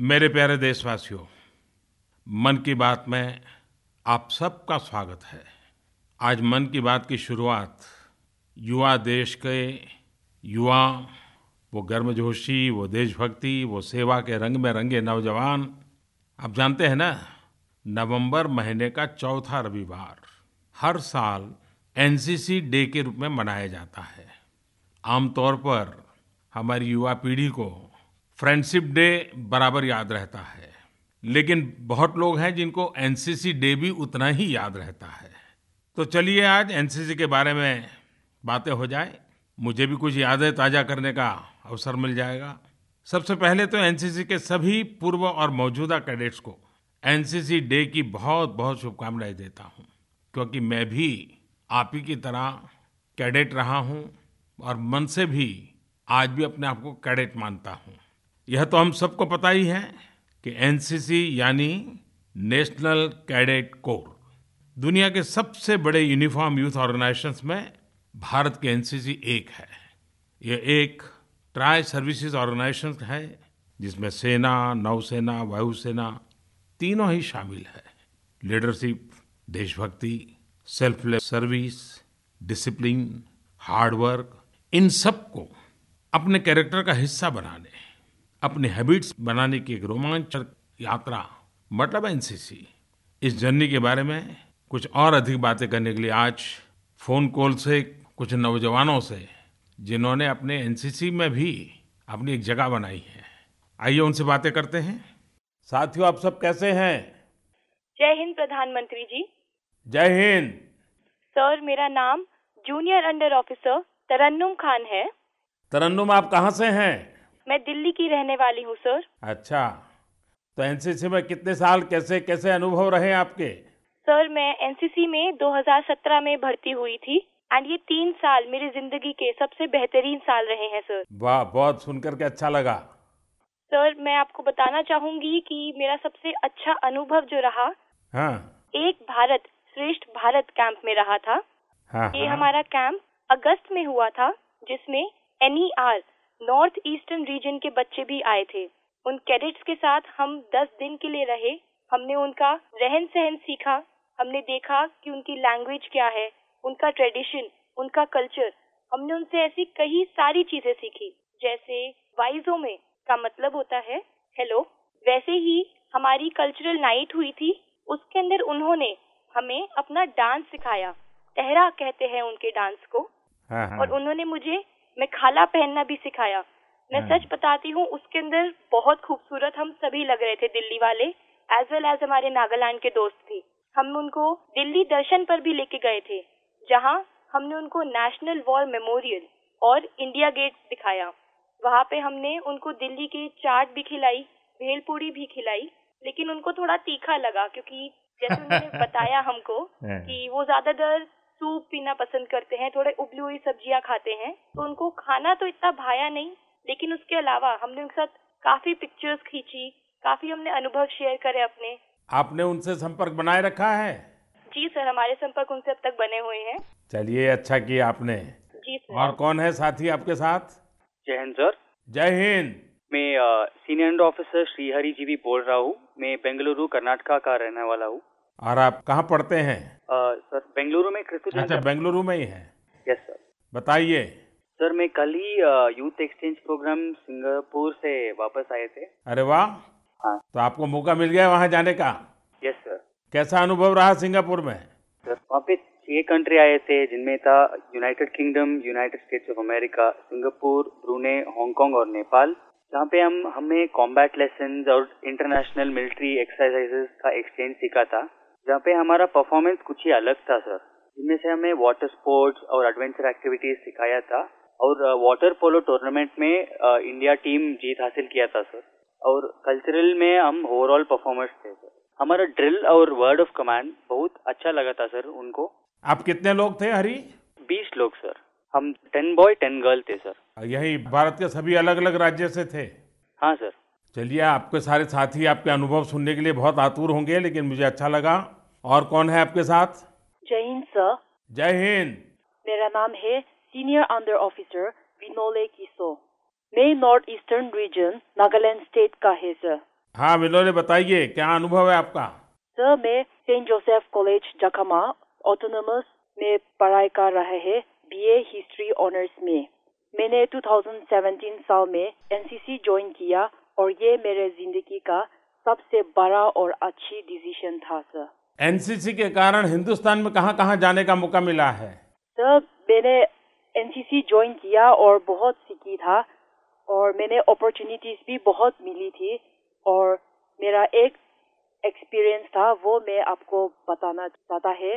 मेरे प्यारे देशवासियों, मन की बात में आप सबका स्वागत है। आज मन की बात की शुरुआत युवा देश के युवा, वो गर्मजोशी, वो देशभक्ति, वो सेवा के रंग में रंगे नौजवान, आप जानते हैं ना, नवंबर महीने का चौथा रविवार हर साल एनसीसी डे के रूप में मनाया जाता है। आमतौर पर हमारी युवा पीढ़ी को फ्रेंडशिप डे बराबर याद रहता है। लेकिन बहुत लोग हैं जिनको एनसीसी डे भी उतना ही याद रहता है। तो चलिए आज एनसीसी के बारे में बातें हो जाए। मुझे भी कुछ यादें ताज़ा करने का अवसर मिल जाएगा। सबसे पहले तो एनसीसी के सभी पूर्व और मौजूदा कैडेट्स को एनसीसी डे की बहुत बहुत शुभकामनाएँ देता हूँ, क्योंकि मैं भी आप ही की तरह कैडेट रहा हूँ और मन से भी आज भी अपने आप को कैडेट मानता हूँ। यह तो हम सबको पता ही है कि एनसीसी यानी नेशनल कैडेट कोर दुनिया के सबसे बड़े यूनिफॉर्म यूथ ऑर्गेनाइजेशंस में भारत की एनसीसी एक है। यह एक ट्राई सर्विसेज़ ऑर्गेनाइजेशन है, जिसमें सेना, नौसेना, वायुसेना तीनों ही शामिल है। लीडरशिप देशभक्ति selfless service discipline hard work इन सबको अपने कैरेक्टर का हिस्सा बनाने। अपने हैबिट्स बनाने की एक रोमांचक यात्रा मतलब एनसीसी इस जर्नी के बारे में कुछ और अधिक बातें करने के लिए आज फ़ोन कॉल से कुछ नौजवानों से जिन्होंने अपने एनसीसी में भी अपनी एक जगह बनाई है। आइए उनसे बातें करते हैं। साथियों आप सब कैसे हैं? जय हिंद प्रधानमंत्री जी। जय हिंद। सर मेरा नाम junior under officer Tarannum Khan है। तरन्नुम आप कहाँ से हैं? मैं दिल्ली की रहने वाली हूँ सर। अच्छा। तो एनसीसी में कितने साल कैसे कैसे अनुभव रहे आपके? सर मैं एनसीसी में 2017 में भर्ती हुई थी एंड ये तीन साल मेरी ज़िंदगी के सबसे बेहतरीन साल रहे हैं सर। वाह बहुत सुनकर के अच्छा लगा। सर मैं आपको बताना चाहूँगी कि मेरा सबसे अच्छा अनुभव जो रहा हाँ। एक भारत श्रेष्ठ भारत कैंप में रहा था। हाँ ये हाँ। हमारा कैंप अगस्त में हुआ था जिसमें एनईआर नॉर्थ ईस्टर्न रीजन के बच्चे भी आए थे। उन कैडेट्स के साथ हम 10 दिन के लिए रहे। हमने उनका रहन सहन सीखा। हमने देखा कि उनकी लैंग्वेज क्या है उनका ट्रेडिशन उनका कल्चर हमने उनसे ऐसी कई सारी चीज़ें सीखी। जैसे वाइजो में का मतलब होता है हेलो। वैसे ही हमारी कल्चरल नाइट हुई थी। उसके अंदर उन्होंने हमें अपना डांस सिखाया। टहरा कहते हैं उनके डांस को। हाँ हाँ। और उन्होंने मुझे मैं खाला पहनना भी सिखाया मैं हाँ। सच बताती हूँ उसके अंदर बहुत खूबसूरत हम सभी लग रहे थे दिल्ली वाले एज वेल एज हमारे नागालैंड के दोस्त भी हम उनको दिल्ली दर्शन पर भी लेके गए थे जहाँ हमने उनको नेशनल वॉर मेमोरियल और इंडिया गेट दिखाया वहाँ पे हमने उनको दिल्ली की चाट भी खिलाई भेलपूरी भी खिलाई लेकिन उनको थोड़ा तीखा लगा क्योंकि जैसे उन्होंने बताया हमको हाँ। कि वो ज़्यादातर सूप पीना पसंद करते हैं थोड़े उबली हुई सब्ज़ियाँ खाते हैं तो उनको खाना तो इतना भाया नहीं लेकिन उसके अलावा हमने उनके साथ काफ़ी पिक्चर्स खींची काफ़ी हमने अनुभव शेयर करे अपने। आपने उनसे संपर्क बनाए रखा है? जी सर हमारे संपर्क उनसे अब तक बने हुए हैं। चलिए अच्छा किया आपने। जी सर। और कौन है साथी आपके साथ? जय हिंद सर। जय हिंद। मैं senior under officer Shrihari ji भी बोल रहा हूँ। मैं बेंगलुरु कर्नाटका का रहने वाला हूँ। और आप कहाँ पढ़ते हैं? सर बेंगलुरु में कृष्ण अच्छा बेंगलुरु में ही है। यस सर बताइए। सर मैं कल ही यूथ एक्सचेंज प्रोग्राम सिंगापुर से वापस आए थे। अरे वाह! हाँ। तो आपको मौका मिल गया वहाँ जाने का? यस सर कैसा अनुभव रहा सिंगापुर में? सर वहाँ पे छह कंट्री आए थे जिनमें था United Kingdom United States of America Singapore Brunei Hong Kong और नेपाल। जहाँ पे हम हमें कॉम्बैट लेसन और इंटरनेशनल मिलिट्री एक्सरसाइजेस का एक्सचेंज सीखा था। जहाँ पे हमारा परफॉर्मेंस कुछ ही अलग था सर जिनमें से हमें वाटर स्पोर्ट्स और एडवेंचर एक्टिविटीज़ सिखाया था और वाटर पोलो टूर्नामेंट में इंडिया टीम जीत हासिल किया था सर और कल्चरल में हम ओवरऑल परफॉर्मर्स थे सर हमारा ड्रिल और वर्ड ऑफ़ कमांड बहुत अच्छा लगा था सर उनको। आप कितने लोग थे हरी? बीस लोग सर हम टेन बॉय टेन गर्ल थे सर यही भारत के सभी अलग अलग राज्य से थे? हाँ सर चलिए आपके सारे साथी आपके अनुभव सुनने के लिए बहुत आतुर होंगे लेकिन मुझे अच्छा लगा। और कौन है आपके साथ? जय हिंद सर जय हिंद। मेरा नाम है senior under officer Vinole Kiso मैं north eastern region Nagaland state का है सर हाँ विनोले बताइए क्या अनुभव है आपका? सर मैं सेंट जोसेफ कॉलेज जखमा ऑटोनमस में पढ़ाई कर रहे हैं बीए हिस्ट्री ऑनर्स में. मैंने 2017 साल में एनसीसी ज्वाइन किया और ये मेरे ज़िंदगी का सबसे बड़ा और अच्छी डिसीज़न था सर एनसीसी के कारण हिंदुस्तान में कहाँ कहाँ जाने का मौका मिला है? सर, मैंने एनसीसी ज्वाइन किया और बहुत सीखी था और मैंने अपॉर्चुनिटीज़ भी बहुत मिली थी और मेरा एक एक्सपीरियंस था, वो मैं आपको बताना चाहता है।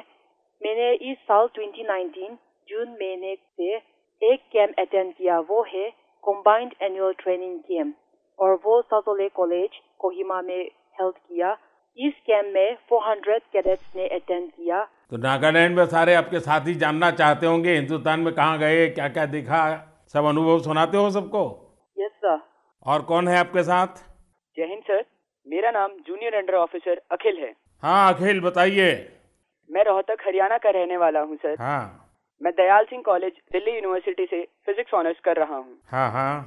मैंने इस साल 2019 जून महीने से एक कैंप अटेंड किया, वो है कॉम्बाइंड एनुअल ट्रेनिंग कैंप और वो सातोले कॉलेज कोहिमा में हेल्ड किया। इस कैंप में 400 कैडेट्स ने अटेंड किया। तो नागालैंड में सारे आपके साथी जानना चाहते होंगे हिंदुस्तान में कहाँ गए क्या क्या देखा सब अनुभव सुनाते हो सबको? यस सर और कौन है आपके साथ? जय हिंद सर मेरा नाम जूनियर अंडर ऑफिसर अखिल है। हाँ अखिल बताइए। मैं रोहतक हरियाणा का रहने वाला हूँ सर हाँ। मैं दयाल सिंह कॉलेज दिल्ली यूनिवर्सिटी से फिजिक्स ऑनर्स कर रहा हूँ। हाँ हाँ।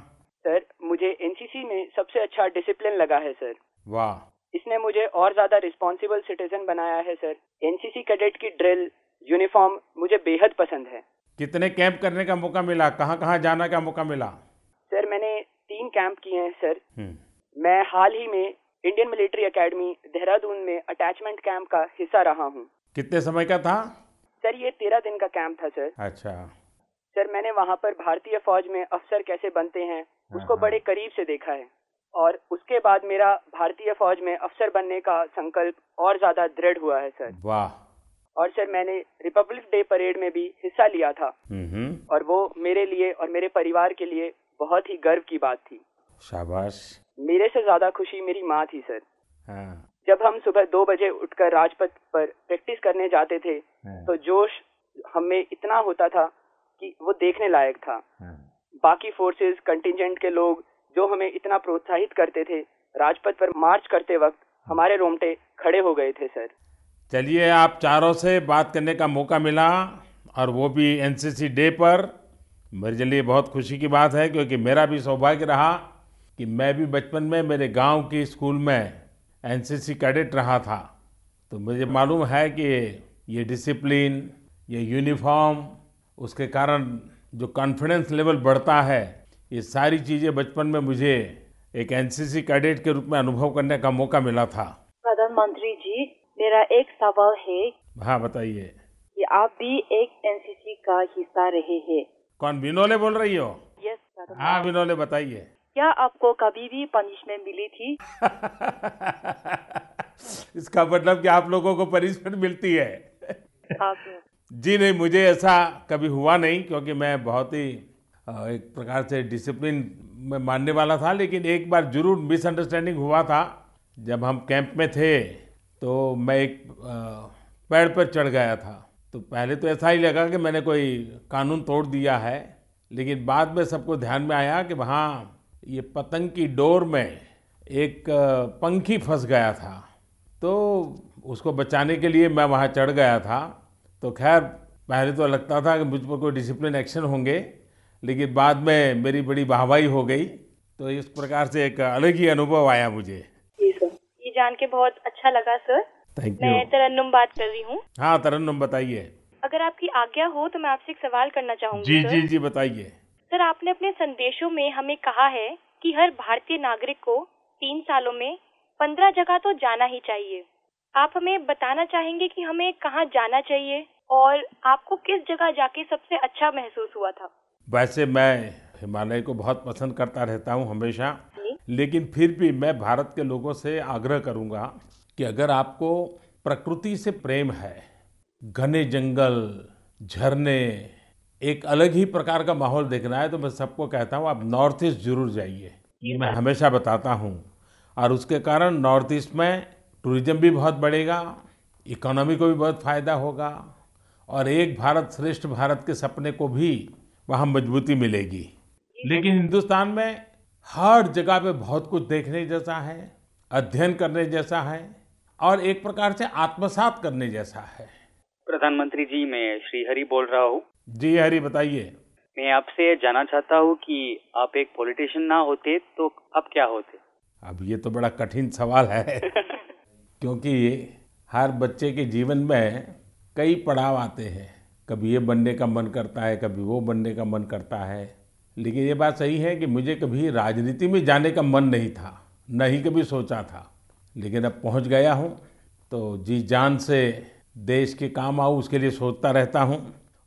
सर मुझे एनसीसी में सबसे अच्छा डिसिप्लिन लगा है सर वाह। इसने मुझे और ज़्यादा रिस्पॉन्सिबल सिटीजन बनाया है सर एनसीसी कैडेट की ड्रिल यूनिफॉर्म मुझे बेहद पसंद है। कितने कैंप करने का मौका मिला? कहाँ कहाँ जाने का मौका मिला? सर मैंने तीन कैंप किए हैं सर हम्म, मैं हाल ही में इंडियन मिलिट्री एकेडमी देहरादून में अटैचमेंट कैंप का हिस्सा रहा हूँ। कितने समय का था? सर ये तेरह दिन का कैंप था सर अच्छा। सर मैंने वहाँ पर भारतीय फौज में अफसर कैसे बनते हैं उसको हाँ। बड़े करीब से देखा है। और उसके बाद मेरा भारतीय फौज में अफसर बनने का संकल्प और ज़्यादा दृढ़ हुआ है सर। वाह। और सर मैंने रिपब्लिक डे परेड में भी हिस्सा लिया था। और वो मेरे लिए और मेरे परिवार के लिए बहुत ही गर्व की बात थी। शाबाश। मेरे से ज़्यादा खुशी मेरी माँ थी सर। हाँ। जब हम सुबह दो बजे उठकर राजपथ पर प्रैक्टिस करने जाते थे हाँ, तो जोश हमें इतना होता था कि वो देखने लायक था। हाँ। बाकी फोर्सेस कंटिजेंट के लोग जो हमें इतना प्रोत्साहित करते थे, राजपथ पर मार्च करते वक्त हमारे रोमटे खड़े हो गए थे, सर। चलिए, आप चारों से बात करने का मौका मिला और वो भी एनसीसी डे पर। मेरे लिए बहुत खुशी की बात है, क्योंकि मेरा भी सौभाग्य रहा कि मैं भी बचपन में मेरे गाँव के स्कूल में एनसीसी कैडेट रहा था। तो मुझे मालूम है कि ये डिसिप्लिन ये यूनिफॉर्म उसके कारण जो कॉन्फिडेंस लेवल बढ़ता है ये सारी चीज़ें बचपन में मुझे एक एनसीसी कैडेट के रूप में अनुभव करने का मौका मिला था। प्रधानमंत्री जी मेरा एक सवाल है। हाँ बताइए। कि आप भी एक एनसीसी का हिस्सा रहे हैं। कौन विनोले बोल रही हो? यस हाँ विनोले बताइए। क्या आपको कभी भी पनिशमेंट मिली थी? इसका मतलब कि आप लोगों को पनिशमेंट मिलती है। जी नहीं मुझे ऐसा कभी हुआ नहीं क्योंकि मैं बहुत ही एक प्रकार से डिसिप्लिन में मानने वाला था, लेकिन एक बार ज़रूर मिसअंडरस्टैंडिंग हुआ था। जब हम कैंप में थे तो मैं एक पेड़ पर चढ़ गया था। तो पहले तो ऐसा ही लगा कि मैंने कोई कानून तोड़ दिया है, लेकिन बाद में सबको ध्यान में आया कि वहाँ ये पतंग की डोर में एक पंखी फंस गया था। तो उसको बचाने के लिए मैं वहाँ चढ़ गया था। तो खैर, पहले तो लगता था कि मुझ पर कोई डिसिप्लिन एक्शन होंगे लेकिन बाद में मेरी बड़ी वाहवाही हो गई तो इस प्रकार से एक अलग ही अनुभव आया मुझे। जी सर ये जान के बहुत अच्छा लगा सर। थैंक यू मैं तरन्नुम बात कर रही हूँ। हाँ तरन्नुम बताइए। अगर आपकी आज्ञा हो तो मैं आपसे एक सवाल करना चाहूँगी जी सर। जी जी बताइए। सर आपने अपने संदेशों में हमें कहा है कि हर भारतीय नागरिक को तीन सालों में पंद्रह जगह तो जाना ही चाहिए। आप हमें बताना चाहेंगे कि हमें कहाँ जाना चाहिए और आपको किस जगह जाके सबसे अच्छा महसूस हुआ था? वैसे मैं हिमालय को बहुत पसंद करता रहता हूँ हमेशा लेकिन फिर भी मैं भारत के लोगों से आग्रह करूँगा कि अगर आपको प्रकृति से प्रेम है घने जंगल झरने एक अलग ही प्रकार का माहौल देखना है तो मैं सबको कहता हूँ आप नॉर्थ ईस्ट ज़रूर जाइए। ये मैं हमेशा बताता हूँ। और उसके कारण नॉर्थ ईस्ट में टूरिज़्म भी बहुत बढ़ेगा इकोनॉमी को भी बहुत फ़ायदा होगा और एक भारत श्रेष्ठ भारत के सपने को भी वहाँ मजबूती मिलेगी। लेकिन हिंदुस्तान में हर जगह पे बहुत कुछ देखने जैसा है अध्ययन करने जैसा है और एक प्रकार से आत्मसात करने जैसा है। प्रधानमंत्री जी मैं श्री हरि बोल रहा हूँ। जी हरी बताइए। मैं आपसे जानना चाहता हूँ कि आप एक पॉलिटिशियन ना होते तो अब क्या होते? अब ये तो बड़ा कठिन सवाल है क्योंकि हर बच्चे के जीवन में कई पड़ाव आते हैं। कभी ये बनने का मन करता है, कभी वो बनने का मन करता है। लेकिन ये बात सही है कि मुझे कभी राजनीति में जाने का मन नहीं था, न ही कभी सोचा था। लेकिन अब पहुँच गया हूँ तो जी जान से देश के काम आऊँ, उसके लिए सोचता रहता हूँ।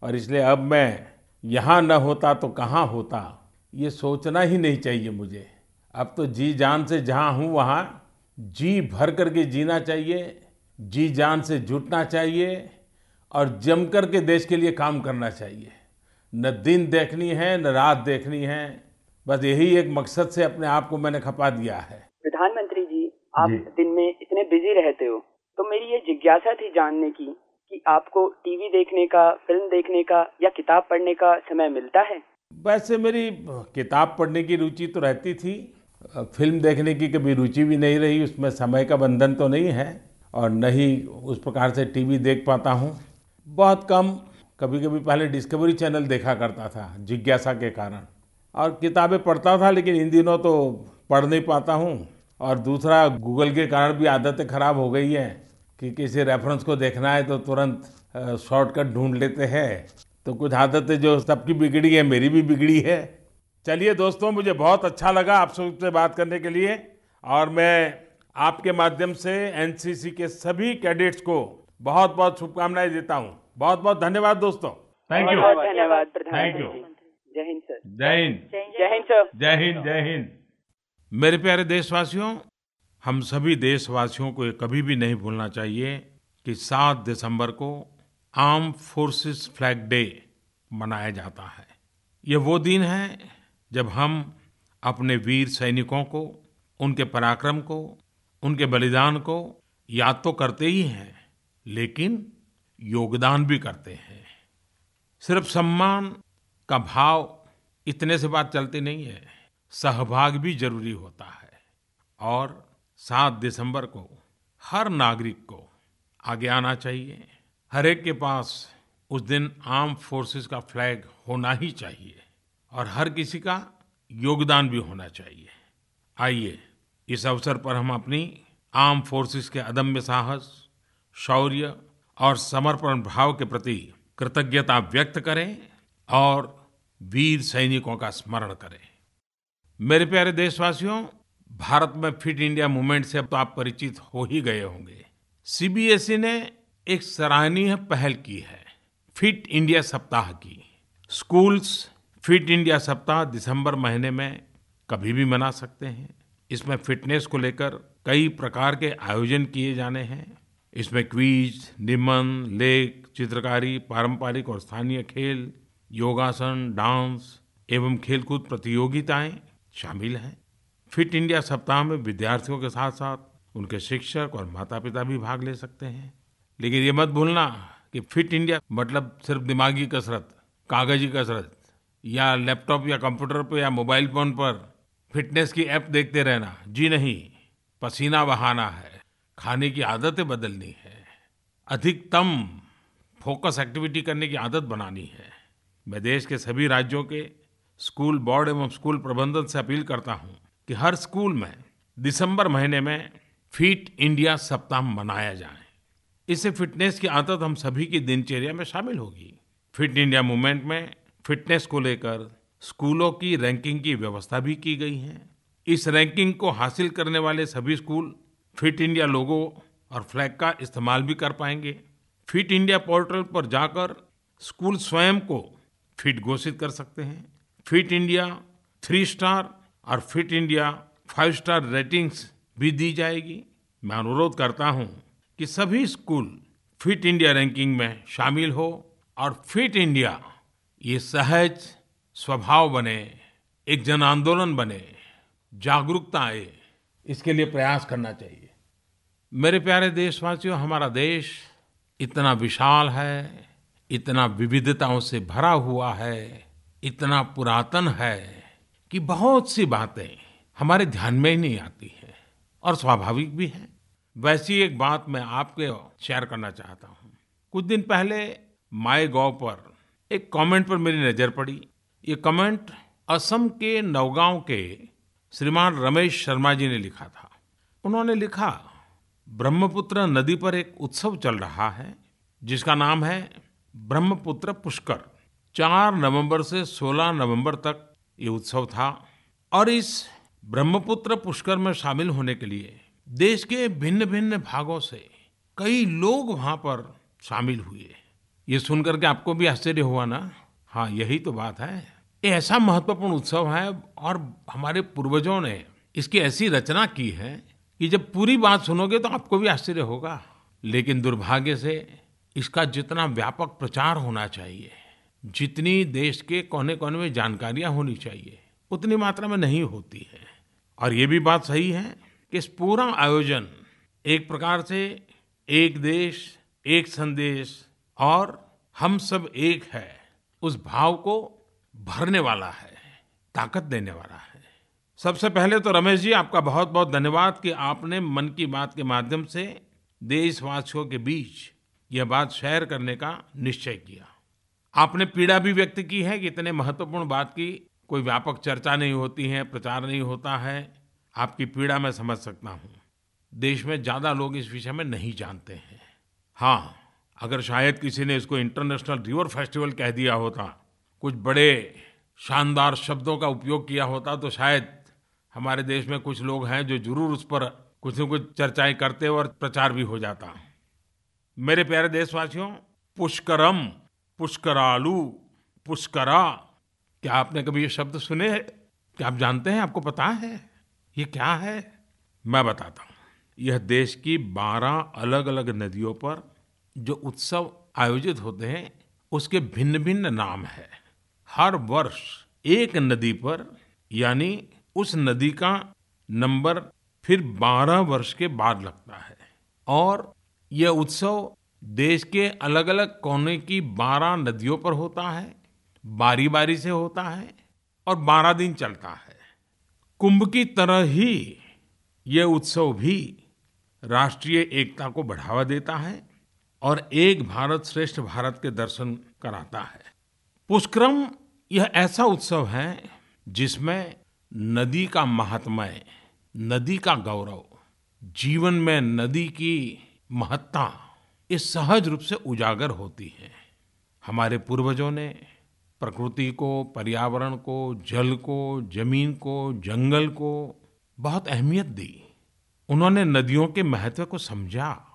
और इसलिए अब मैं यहाँ न होता तो कहाँ होता, ये सोचना ही नहीं चाहिए मुझे। अब तो जी जान से जहाँ हूँ, वहाँ जी भर करके जीना चाहिए, जी जान से जुटना चाहिए और जमकर के देश के लिए काम करना चाहिए। न दिन देखनी है न रात देखनी है। बस यही एक मकसद से अपने आप को मैंने खपा दिया है। प्रधानमंत्री जी आप जी। दिन में इतने बिज़ी रहते हो तो मेरी ये जिज्ञासा थी जानने की कि आपको टीवी देखने का फ़िल्म देखने का या किताब पढ़ने का समय मिलता है? वैसे मेरी किताब पढ़ने की रुचि तो रहती थी फ़िल्म देखने की कभी रुचि भी नहीं रही उसमें समय का बंधन तो नहीं है और न ही उस प्रकार से टीवी देख पाता हूँ। बहुत कम। कभी कभी पहले डिस्कवरी चैनल देखा करता था, जिज्ञासा के कारण। और किताबें पढ़ता था, लेकिन इन दिनों तो पढ़ नहीं पाता हूँ। और दूसरा गूगल के कारण भी आदतें खराब हो गई हैं कि किसी रेफरेंस को देखना है तो तुरंत शॉर्टकट ढूंढ लेते हैं। तो कुछ आदतें जो सबकी बिगड़ी है, मेरी भी बिगड़ी है। चलिए दोस्तों, मुझे बहुत अच्छा लगा आप सबसे बात करने के लिए। और मैं आपके माध्यम से एनसीसी के सभी कैडेट्स को बहुत बहुत शुभकामनाएँ देता हूँ। बहुत बहुत धन्यवाद दोस्तों। थैंक यू धन्यवाद थैंक यू जय हिंद सर। जय हिंद। जय हिंद सर। जय हिंद जय हिंद। मेरे प्यारे देशवासियों हम सभी देशवासियों को ये कभी भी नहीं भूलना चाहिए कि 7 दिसंबर को आर्म फोर्सेस फ्लैग डे मनाया जाता है। ये वो दिन है जब हम अपने वीर सैनिकों को उनके पराक्रम को उनके बलिदान को याद तो करते ही हैं लेकिन योगदान भी करते हैं। सिर्फ़ सम्मान का भाव इतने से बात चलती नहीं है, सहभाग भी ज़रूरी होता है। और सात दिसंबर को हर नागरिक को आगे आना चाहिए। हर एक के पास उस दिन आर्म फोर्सेस का फ्लैग होना ही चाहिए और हर किसी का योगदान भी होना चाहिए। आइए, इस अवसर पर हम अपनी आर्म फोर्सेस के अदम्य साहस शौर्य और समर्पण भाव के प्रति कृतज्ञता व्यक्त करें और वीर सैनिकों का स्मरण करें। मेरे प्यारे देशवासियों, भारत में फिट इंडिया मूवमेंट से अब तो आप परिचित हो ही गए होंगे। सीबीएसई ने एक सराहनीय पहल की है, फिट इंडिया सप्ताह की। स्कूल्स फिट इंडिया सप्ताह दिसंबर महीने में कभी भी मना सकते हैं। इसमें फिटनेस को लेकर कई प्रकार के आयोजन किए जाने हैं। इसमें क्वीज, निमन, लेख, चित्रकारी, पारंपरिक और स्थानीय खेल, योगासन, डांस एवं खेलकूद प्रतियोगिताएँ शामिल हैं। फिट इंडिया सप्ताह में विद्यार्थियों के साथ साथ उनके शिक्षक और माता पिता भी भाग ले सकते हैं। लेकिन ये मत भूलना कि फिट इंडिया मतलब सिर्फ़ दिमागी कसरत, कागज़ी कसरत, या लैपटॉप या कंप्यूटर पर या मोबाइल फ़ोन पर। फिटनेस की ऐप देखते रहना। जी नहीं, पसीना बहाना है। खाने की आदतें बदलनी है। अधिकतम फोकस एक्टिविटी करने की आदत बनानी है। मैं देश के सभी राज्यों के स्कूल बोर्ड एवं स्कूल प्रबंधन से अपील करता हूँ कि हर स्कूल में दिसंबर महीने में फिट इंडिया सप्ताह मनाया जाए। इससे फिटनेस की आदत हम सभी की दिनचर्या में शामिल होगी। फिट इंडिया मूवमेंट में फिटनेस को लेकर स्कूलों की रैंकिंग की व्यवस्था भी की गई है। इस रैंकिंग को हासिल करने वाले सभी स्कूल फिट इंडिया लोगो और फ्लैग का इस्तेमाल भी कर पाएँगे। फिट इंडिया पोर्टल पर जाकर स्कूल स्वयं को फिट घोषित कर सकते हैं। फिट इंडिया थ्री स्टार और fit India five star ratings भी दी जाएगी। मैं अनुरोध करता हूँ कि सभी स्कूल फिट इंडिया रैंकिंग में शामिल हो और फिट इंडिया ये सहज स्वभाव बने, एक जन आंदोलन बने, जागरूकता आए। इसके लिए प्रयास करना चाहिए। मेरे प्यारे देशवासियों, हमारा देश इतना विशाल है, इतना विविधताओं से भरा हुआ है, इतना पुरातन है कि बहुत सी बातें हमारे ध्यान में ही नहीं आती है और स्वाभाविक भी है। वैसी एक बात मैं आपके शेयर करना चाहता हूँ। कुछ दिन पहले माई गॉव पर एक कमेंट पर मेरी नज़र पड़ी। ये कमेंट असम के नवगांव के श्रीमान रमेश शर्मा जी ने लिखा था। उन्होंने लिखा ब्रह्मपुत्र नदी पर एक उत्सव चल रहा है, जिसका नाम है ब्रह्मपुत्र पुष्कर। चार नवंबर से सोलह नवंबर तक ये उत्सव था और इस ब्रह्मपुत्र पुष्कर में शामिल होने के लिए देश के भिन्न भिन्न भागों से कई लोग वहाँ पर शामिल हुए। ये सुनकर के आपको भी आश्चर्य हुआ ना? हाँ यही तो बात है। ये ऐसा महत्वपूर्ण उत्सव है और हमारे पूर्वजों ने इसकी ऐसी रचना की है कि जब पूरी बात सुनोगे तो आपको भी आश्चर्य होगा। लेकिन दुर्भाग्य से इसका जितना व्यापक प्रचार होना चाहिए, जितनी देश के कोने कोने में जानकारियाँ होनी चाहिए, उतनी मात्रा में नहीं होती है। और ये भी बात सही है कि इस पूरा आयोजन एक प्रकार से एक देश, एक संदेश और हम सब एक है, उस भाव को भरने वाला है, ताकत देने वाला है। सबसे पहले तो रमेश जी, आपका बहुत बहुत धन्यवाद कि आपने मन की बात के माध्यम से देशवासियों के बीच यह बात शेयर करने का निश्चय किया। आपने पीड़ा भी व्यक्त की है कि इतने महत्वपूर्ण बात की। कोई व्यापक चर्चा नहीं होती है, प्रचार नहीं होता है। आपकी पीड़ा मैं समझ सकता हूँ। देश में ज़्यादा लोग इस विषय में नहीं जानते हैं। हाँ अगर शायद किसी ने इसको इंटरनेशनल रिवर फेस्टिवल कह दिया होता, कुछ बड़े शानदार शब्दों का उपयोग किया होता तो शायद हमारे देश में कुछ लोग हैं जो ज़रूर उस पर कुछ न कुछ चर्चाएँ करते और प्रचार भी हो जाता मेरे प्यारे देशवासियों, पुष्करम, पुष्करालू, पुष्करा, क्या आपने कभी ये शब्द सुने क्या आप जानते हैं? आपको पता है? ये क्या है? मैं बताता हूँ। यह देश की बारह अलग अलग नदियों पर जो उत्सव आयोजित होते हैं, उसके भिन्न भिन्न नाम है। हर वर्ष एक नदी पर, यानी उस नदी का नंबर फिर बारह वर्ष के बाद लगता है। और यह उत्सव देश के अलग अलग कोने की बारह नदियों पर होता है बारी बारी से होता है और बारह दिन चलता है। कुंभ की तरह ही यह उत्सव भी राष्ट्रीय एकता को बढ़ावा देता है और एक भारत श्रेष्ठ भारत के दर्शन कराता है। पुष्करम यह ऐसा उत्सव है जिसमें नदी का महात्मय नदी का गौरव, जीवन में नदी की महत्ता इस सहज रूप से उजागर होती है। हमारे पूर्वजों ने प्रकृति को, पर्यावरण को, जल को, ज़मीन को, जंगल को बहुत अहमियत दी। उन्होंने नदियों के महत्व को समझा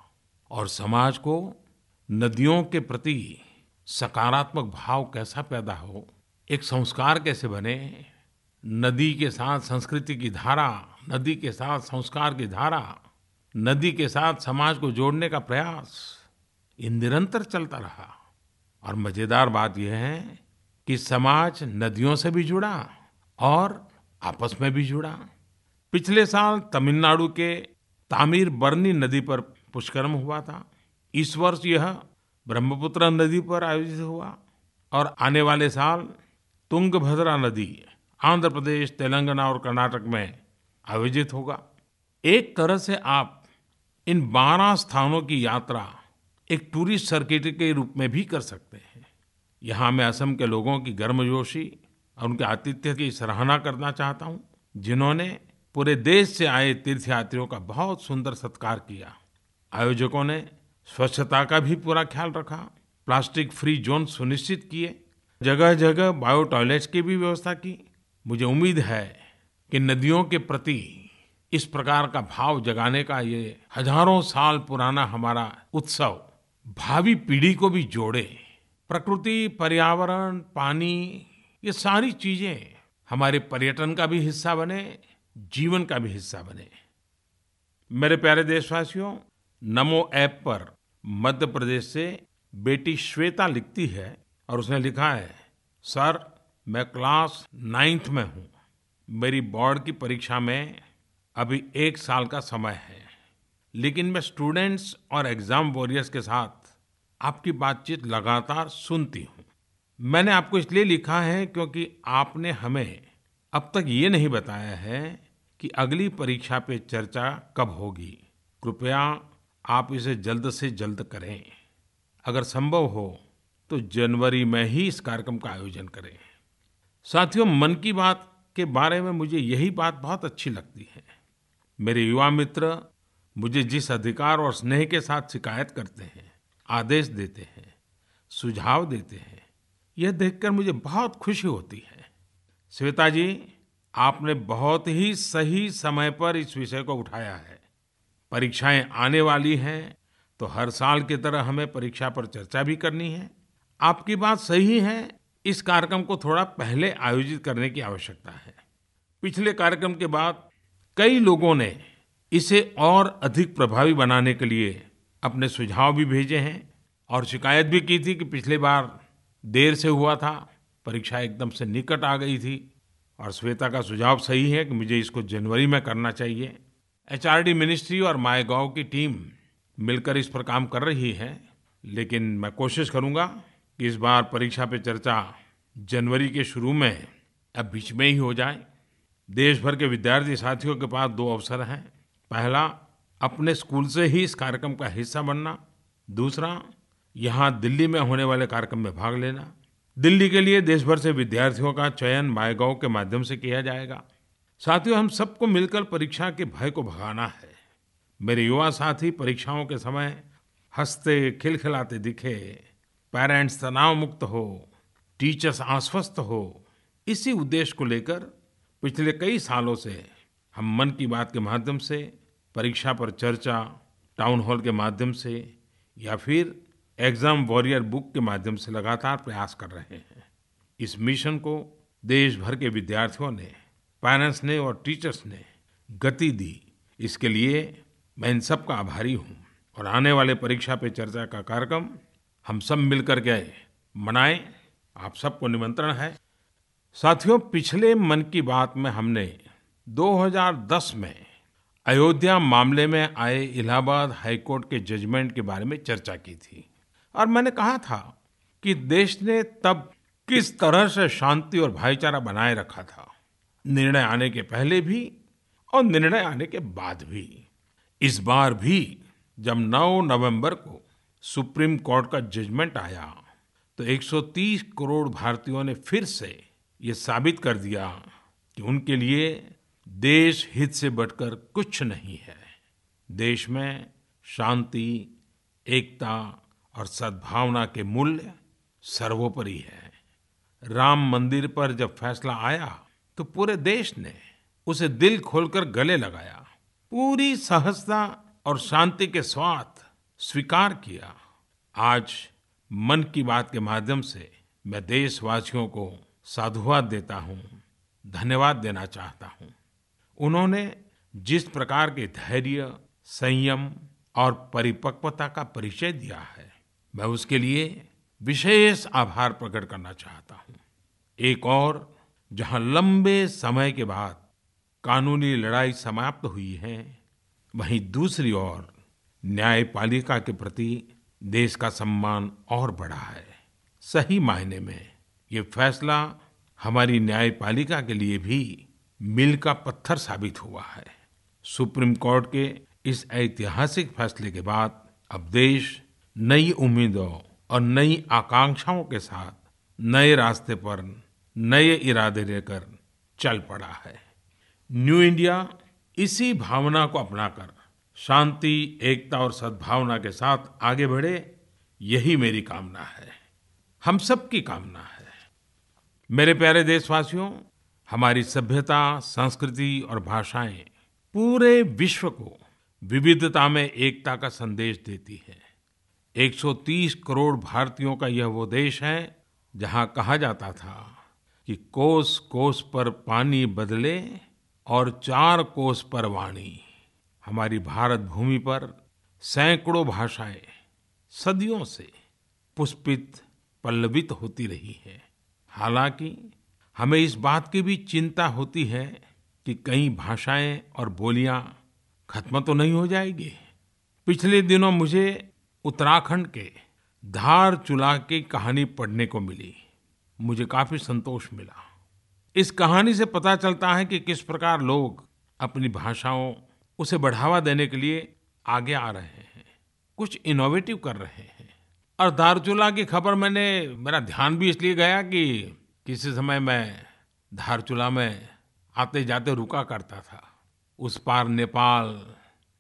और समाज को नदियों के प्रति सकारात्मक भाव कैसा पैदा हो, एक संस्कार कैसे बने नदी के साथ संस्कृति की धारा, नदी के साथ संस्कार की धारा, नदी के साथ समाज को जोड़ने का प्रयास, ये निरंतर चलता रहा। और मज़ेदार बात यह है कि समाज नदियों से भी जुड़ा और आपस में भी जुड़ा। पिछले साल तमिलनाडु के तामीर बरनी नदी पर पुष्कर्म हुआ था। इस वर्ष यह ब्रह्मपुत्र नदी पर आयोजित हुआ। और आने वाले साल तुंगभद्रा नदी आंध्र प्रदेश, तेलंगाना और कर्नाटक में आयोजित होगा। एक तरह से आप इन बारह स्थानों की यात्रा एक टूरिस्ट सर्किट के रूप में भी कर सकते हैं। यहाँ मैं असम के लोगों की गर्मजोशी और उनके आतिथ्य की सराहना करना चाहता हूँ, जिन्होंने पूरे देश से आए तीर्थयात्रियों का बहुत सुंदर सत्कार किया। आयोजकों ने स्वच्छता का भी पूरा ख्याल रखा प्लास्टिक फ्री जोन सुनिश्चित किए जगह जगह बायो टॉयलेट्स की भी व्यवस्था की मुझे उम्मीद है कि नदियों के प्रति इस प्रकार का भाव जगाने का ये हज़ारों साल पुराना हमारा उत्सव भावी पीढ़ी को भी जोड़े। प्रकृति, पर्यावरण, पानी, ये सारी चीज़ें हमारे पर्यटन का भी हिस्सा बने, जीवन का भी हिस्सा बने। मेरे प्यारे देशवासियों, नमो ऐप पर मध्य प्रदेश से बेटी श्वेता लिखती है और उसने लिखा है, सर मैं क्लास नाइन्थ में हूँ। मेरी बोर्ड की परीक्षा में अभी एक साल का समय है। लेकिन मैं स्टूडेंट्स और एग्ज़ाम वॉरियर्स के साथ आपकी बातचीत लगातार सुनती हूँ। मैंने आपको इसलिए लिखा है क्योंकि आपने हमें अब तक ये नहीं बताया है कि अगली परीक्षा पे चर्चा कब होगी। कृपया आप इसे जल्द से जल्द करें। अगर संभव हो तो जनवरी में ही इस कार्यक्रम का आयोजन करें। साथियों, मन की बात के बारे में मुझे यही बात बहुत अच्छी लगती है। मेरे युवा मित्र मुझे जिस अधिकार और स्नेह के साथ शिकायत करते हैं, आदेश देते हैं, सुझाव देते हैं, यह देखकर मुझे बहुत खुशी होती है। श्वेता जी, आपने बहुत ही सही समय पर इस विषय को उठाया है। परीक्षाएँ आने वाली हैं तो हर साल की तरह हमें परीक्षा पर चर्चा भी करनी है। आपकी बात सही है इस कार्यक्रम को थोड़ा पहले आयोजित करने की आवश्यकता है। पिछले कार्यक्रम के बाद कई लोगों ने इसे और अधिक प्रभावी बनाने के लिए अपने सुझाव भी भेजे हैं और शिकायत भी की थी कि पिछली बार देर से हुआ था, परीक्षा एकदम से निकट आ गई थी और श्वेता का सुझाव सही है कि मुझे इसको जनवरी में करना चाहिए। एचआरडी मिनिस्ट्री और माई की टीम मिलकर इस पर काम कर रही है, लेकिन मैं कोशिश करूँगा कि इस बार परीक्षा पे चर्चा जनवरी के शुरू में, अब बीच में ही हो जाए। देश भर के विद्यार्थी साथियों के पास दो अवसर हैं। पहला, अपने स्कूल से ही इस कार्यक्रम का हिस्सा बनना। दूसरा, यहाँ दिल्ली में होने वाले कार्यक्रम में भाग लेना। दिल्ली के लिए देश भर से विद्यार्थियों का चयन माईगॉव के माध्यम से किया जाएगा। साथियों, हम सबको मिलकर परीक्षा के भय को भगाना है। मेरे युवा साथी, परीक्षाओं के समय हँसते, खिलखिलाते दिखे। पेरेंट्स तनाव मुक्त हो टीचर्स आश्वस्त हो, इसी उद्देश्य को लेकर पिछले कई सालों से हम मन की बात के माध्यम से, परीक्षा पर चर्चा टाउन हॉल के माध्यम से, या फिर एग्ज़ाम वॉरियर बुक के माध्यम से लगातार प्रयास कर रहे हैं। इस मिशन को देश भर के विद्यार्थियों ने पेरेंट्स ने और टीचर्स ने गति दी। इसके लिए मैं इन सब का आभारी हूँ और आने वाले परीक्षा पे चर्चा का कार्यक्रम हम सब मिलकर के मनाएँ, आप सबको निमंत्रण है। साथियों, पिछले मन की बात में हमने 2010 में अयोध्या मामले में आए इलाहाबाद हाईकोर्ट के जजमेंट के बारे में चर्चा की थी और मैंने कहा था कि देश ने तब किस तरह से शांति और भाईचारा बनाए रखा था, निर्णय आने के पहले भी और निर्णय आने के बाद भी। इस बार भी, जब 9 नवंबर को सुप्रीम कोर्ट का जजमेंट आया। तो 130 करोड़ भारतीयों ने फिर से ये साबित कर दिया कि उनके लिए देश हित से बढ़कर कुछ नहीं है। देश में शांति, एकता और सद्भावना के मूल्य सर्वोपरि है। राम मंदिर पर जब फैसला आया तो पूरे देश ने उसे दिल खोलकर गले लगाया। पूरी सहजता और शांति के स्वाद स्वीकार किया। आज मन की बात के माध्यम से मैं देशवासियों को साधुवाद देता हूँ, धन्यवाद देना चाहता हूँ। उन्होंने जिस प्रकार के धैर्य, संयम और परिपक्वता का परिचय दिया है, मैं उसके लिए विशेष आभार प्रकट करना चाहता हूँ। एक और, जहाँ लंबे समय के बाद कानूनी लड़ाई समाप्त हुई है, वहीं दूसरी ओर न्यायपालिका के प्रति देश का सम्मान और बढ़ा है। सही मायने में ये फैसला हमारी न्यायपालिका के लिए भी मील का पत्थर साबित हुआ है। सुप्रीम कोर्ट के इस ऐतिहासिक फैसले के बाद अब देश नई उम्मीदों और नई आकांक्षाओं के साथ नए रास्ते पर नए इरादे लेकर चल पड़ा है। न्यू इंडिया इसी भावना को अपनाकर शांति, एकता और सद्भावना के साथ आगे बढ़े, यही मेरी कामना है। हम सबकी कामना है। मेरे प्यारे देशवासियों, हमारी सभ्यता, संस्कृति और भाषाएँ पूरे विश्व को विविधता में एकता का संदेश देती है। 130 करोड़ भारतीयों का यह वो देश है, जहाँ कहा जाता था कि कोस कोस पर पानी बदले और चार कोस पर वाणी। हमारी भारत भूमि पर सैकड़ों भाषाएँ सदियों से पुष्पित, पल्लवित होती रही है। हालाँकि हमें इस बात की भी चिंता होती है कि कई भाषाएँ और बोलियाँ खत्म तो नहीं हो जाएगी। पिछले दिनों मुझे उत्तराखंड के धार चुला की कहानी पढ़ने को मिली। मुझे काफ़ी संतोष मिला। इस कहानी से पता चलता है कि किस प्रकार लोग अपनी भाषाओं उसे बढ़ावा देने के लिए आगे आ रहे हैं। कुछ इनोवेटिव कर रहे हैं। और धारचूला की खबर मैंने, मेरा ध्यान भी इसलिए गया कि किसी समय मैं धारचूला में आते जाते रुका करता था। उस पार नेपाल,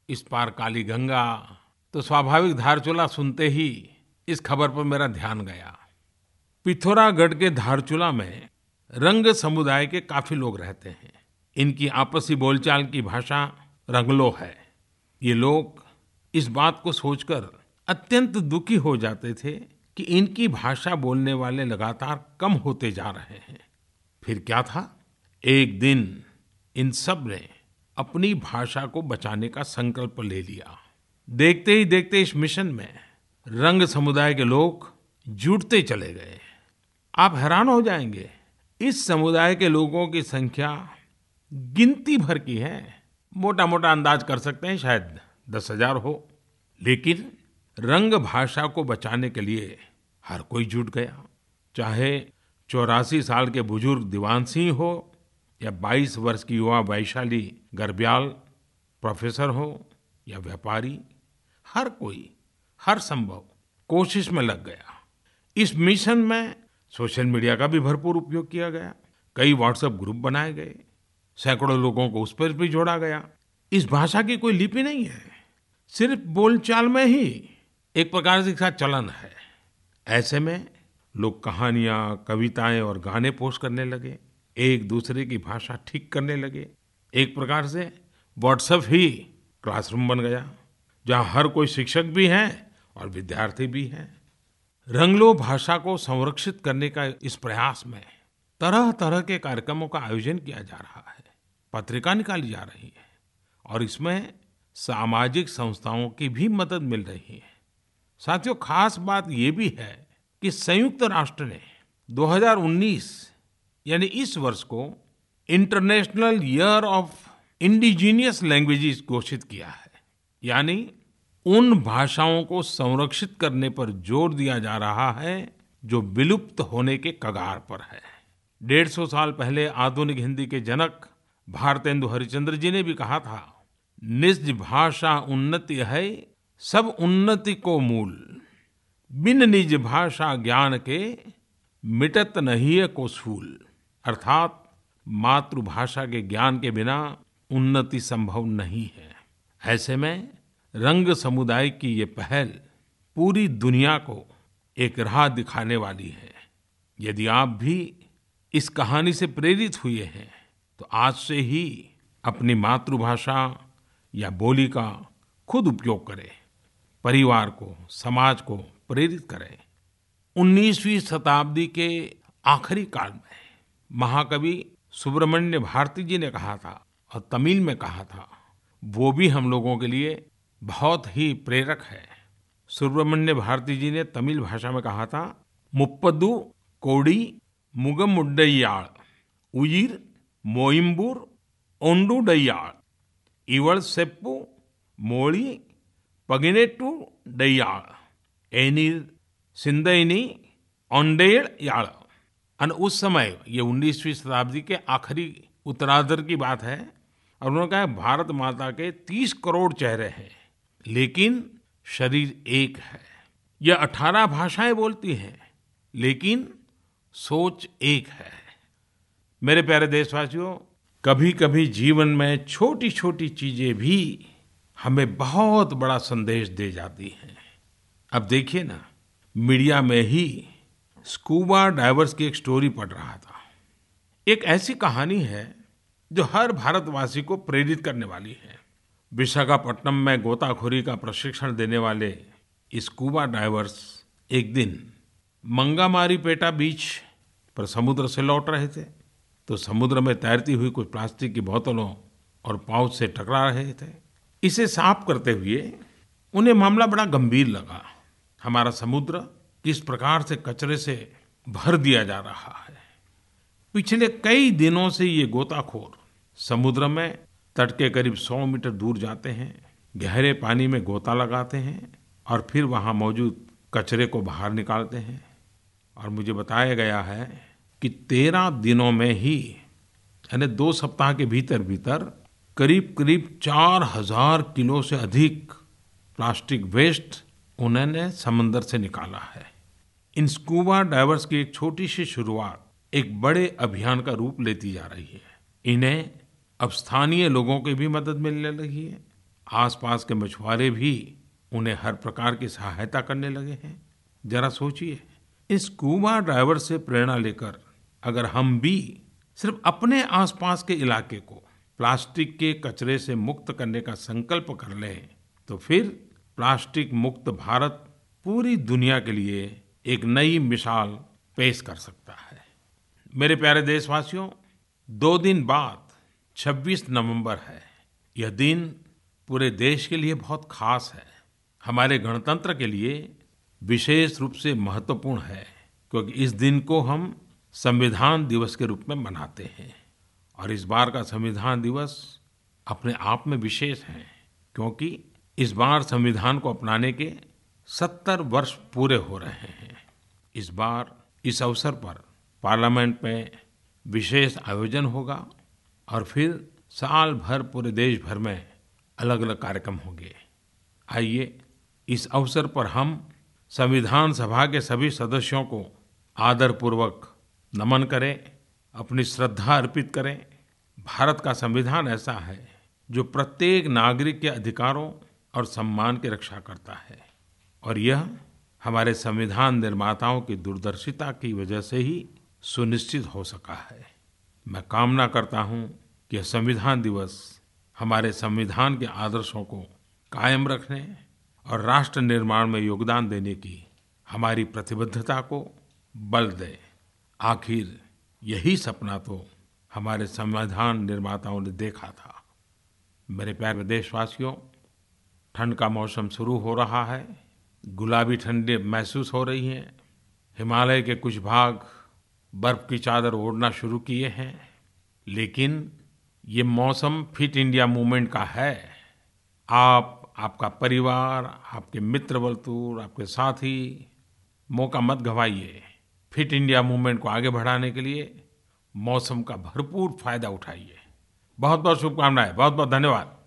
इस पार काली गंगा तो स्वाभाविक धारचूला सुनते ही इस खबर पर मेरा ध्यान गया। पिथौरागढ़ के धारचूला में रंग समुदाय के काफ़ी लोग रहते हैं। इनकी आपसी बोलचाल की भाषा रंगलो है। ये लोग इस बात को सोचकर अत्यंत दुखी हो जाते थे कि इनकी भाषा बोलने वाले लगातार कम होते जा रहे हैं। फिर क्या था? एक दिन इन सबने अपनी भाषा को बचाने का संकल्प ले लिया। देखते ही देखते इस मिशन में रंग समुदाय के लोग जुटते चले गए। आप हैरान हो जाएँगे, इस समुदाय के लोगों की संख्या गिनती भर की है। मोटा मोटा अंदाज कर सकते हैं, शायद दस हज़ार हो। लेकिन रंग भाषा को बचाने के लिए हर कोई जुट गया। चाहे चौरासी साल के बुज़ुर्ग दीवान सिंह हो या 22 वर्ष की युवा वैशाली गर्ब्याल प्रोफेसर हो या व्यापारी, हर कोई, हर संभव कोशिश में लग गया। इस मिशन में सोशल मीडिया का भी भरपूर उपयोग किया गया। कई व्हाट्सएप ग्रुप बनाए गए। सैकड़ों लोगों को उस पर भी जोड़ा गया। इस भाषा की कोई लिपि नहीं है। सिर्फ़ बोलचाल में ही एक प्रकार से इसका चलन है। ऐसे में लोग कहानियाँ, कविताएँ और गाने पोस्ट करने लगे। एक दूसरे की भाषा ठीक करने लगे। एक प्रकार से व्हाट्सएप ही क्लासरूम बन गया, जहाँ हर कोई शिक्षक भी है और विद्यार्थी भी है। रंगलो भाषा को संरक्षित करने का इस प्रयास में तरह तरह के कार्यक्रमों का आयोजन किया जा रहा है। पत्रिका निकाली जा रही है और इसमें सामाजिक संस्थाओं की भी मदद मिल रही है। साथियों, खास बात ये भी है कि संयुक्त राष्ट्र ने 2019 यानी इस वर्ष को international year of indigenous languages घोषित किया है। यानी उन भाषाओं को संरक्षित करने पर ज़ोर दिया जा रहा है जो विलुप्त होने के कगार पर है। डेढ़ सौ साल पहले आधुनिक हिंदी के जनक भारतेंदु हरिचंद्र जी ने भी कहा था, निज भाषा उन्नति है, सब उन्नति को मूल। बिन निज भाषा ज्ञान के मिटत नहीं है को सूल। अर्थात, मातृभाषा के ज्ञान के बिना उन्नति संभव नहीं है। ऐसे में, रंग समुदाय की ये पहल पूरी दुनिया को एक राह दिखाने वाली है। यदि आप भी इस कहानी से प्रेरित हुए हैं तो आज से ही अपनी मातृभाषा या बोली का खुद उपयोग करें, परिवार को, समाज को प्रेरित करें। 19वीं शताब्दी के आखिरी काल में महाकवि सुब्रमण्य भारती जी ने कहा था और तमिल में कहा था, वो भी हम लोगों के लिए बहुत ही प्रेरक है। सुब्रमण्य भारती जी ने तमिल भाषा में कहा था, मुप्पदु, कोड़ी मुगम मुड्डैयाड़ उजिर मोइम्बूर ओंडुडैयाड़ इवल सेप्पु मोड़ी पगिनेटू डैयाड़ एनीर सिंदैनी ओंडेड़ याड़ उस समय ये 19वीं शताब्दी के आखिरी उत्तराधर की बात है, और उन्होंने कहा भारत माता के 30 करोड़ चेहरे हैं, लेकिन शरीर एक है। यह अठारह भाषाएँ बोलती हैं, लेकिन सोच एक है। मेरे प्यारे देशवासियों कभी कभी जीवन में छोटी छोटी चीज़ें भी हमें बहुत बड़ा संदेश दे जाती हैं। अब देखिए ना, मीडिया में ही स्कूबा डाइवर्स की एक स्टोरी पढ़ रहा था। एक ऐसी कहानी है जो हर भारतवासी को प्रेरित करने वाली है। विशाखापट्टनम में गोताखोरी का प्रशिक्षण देने वाले स्कूबा डाइवर्स एक दिन मंगामारी पेटा बीच पर समुद्र से लौट रहे थे। तो समुद्र में तैरती हुई कुछ प्लास्टिक की बोतलों और पाउच से टकरा रहे थे। इसे साफ़ करते हुए उन्हें मामला बड़ा गंभीर लगा। हमारा समुद्र किस प्रकार से कचरे से भर दिया जा रहा है। पिछले कई दिनों से ये गोताखोर समुद्र में तट के करीब 100 मीटर दूर जाते हैं, गहरे पानी में गोता लगाते हैं और फिर वहाँ मौजूद कचरे को बाहर निकालते हैं। और मुझे बताया गया है कि तेरह दिनों में ही, यानी दो सप्ताह के भीतर भीतर, करीब करीब चार हज़ार किलो से अधिक प्लास्टिक वेस्ट उन्होंने समंदर से निकाला है। इन स्कूबा डाइवर्स की एक छोटी सी शुरुआत एक बड़े अभियान का रूप लेती जा रही है। इन्हें अब स्थानीय लोगों की भी मदद मिलने लगी है। आसपास के मछुआरे भी उन्हें हर प्रकार की सहायता करने लगे हैं। जरा सोचिए, इस स्कूबा ड्राइवर से प्रेरणा लेकर अगर हम भी सिर्फ़ अपने आसपास के इलाके को प्लास्टिक के कचरे से मुक्त करने का संकल्प कर लें तो फिर प्लास्टिक मुक्त भारत पूरी दुनिया के लिए एक नई मिसाल पेश कर सकता है। मेरे प्यारे देशवासियों, दो दिन बाद 26 नवंबर है। यह दिन पूरे देश के लिए बहुत खास है। हमारे गणतंत्र के लिए विशेष रूप से महत्वपूर्ण है, क्योंकि इस दिन को हम संविधान दिवस के रूप में मनाते हैं। और इस बार का संविधान दिवस अपने आप में विशेष है, क्योंकि इस बार संविधान को अपनाने के सत्तर वर्ष पूरे हो रहे हैं। इस बार, इस अवसर पर पार्लियामेंट में विशेष आयोजन होगा और फिर साल भर पूरे देश भर में अलग अलग कार्यक्रम होंगे। आइए, इस अवसर पर हम संविधान सभा के सभी सदस्यों को आदरपूर्वक नमन करें, अपनी श्रद्धा अर्पित करें। भारत का संविधान ऐसा है जो प्रत्येक नागरिक के अधिकारों और सम्मान की रक्षा करता है। और यह हमारे संविधान निर्माताओं की दूरदर्शिता की वजह से ही सुनिश्चित हो सका है। मैं कामना करता हूँ कि यह संविधान दिवस हमारे संविधान के आदर्शों को कायम रखने और राष्ट्र निर्माण में योगदान देने की हमारी प्रतिबद्धता को बल दे। आखिर यही सपना तो हमारे संविधान निर्माताओं ने देखा था। मेरे प्यारे देशवासियों ठंड का मौसम शुरू हो रहा है, गुलाबी ठंडे महसूस हो रही हैं, हिमालय के कुछ भाग बर्फ़ की चादर ओढ़ना शुरू किए हैं, लेकिन ये मौसम फिट इंडिया मूवमेंट का है। आप, आपका परिवार, आपके मित्र वर्तुल, आपके साथी, मौका मत गवाइए। फिट इंडिया मूवमेंट को आगे बढ़ाने के लिए मौसम का भरपूर फ़ायदा उठाइए। बहुत बहुत शुभकामनाएँ बहुत बहुत धन्यवाद।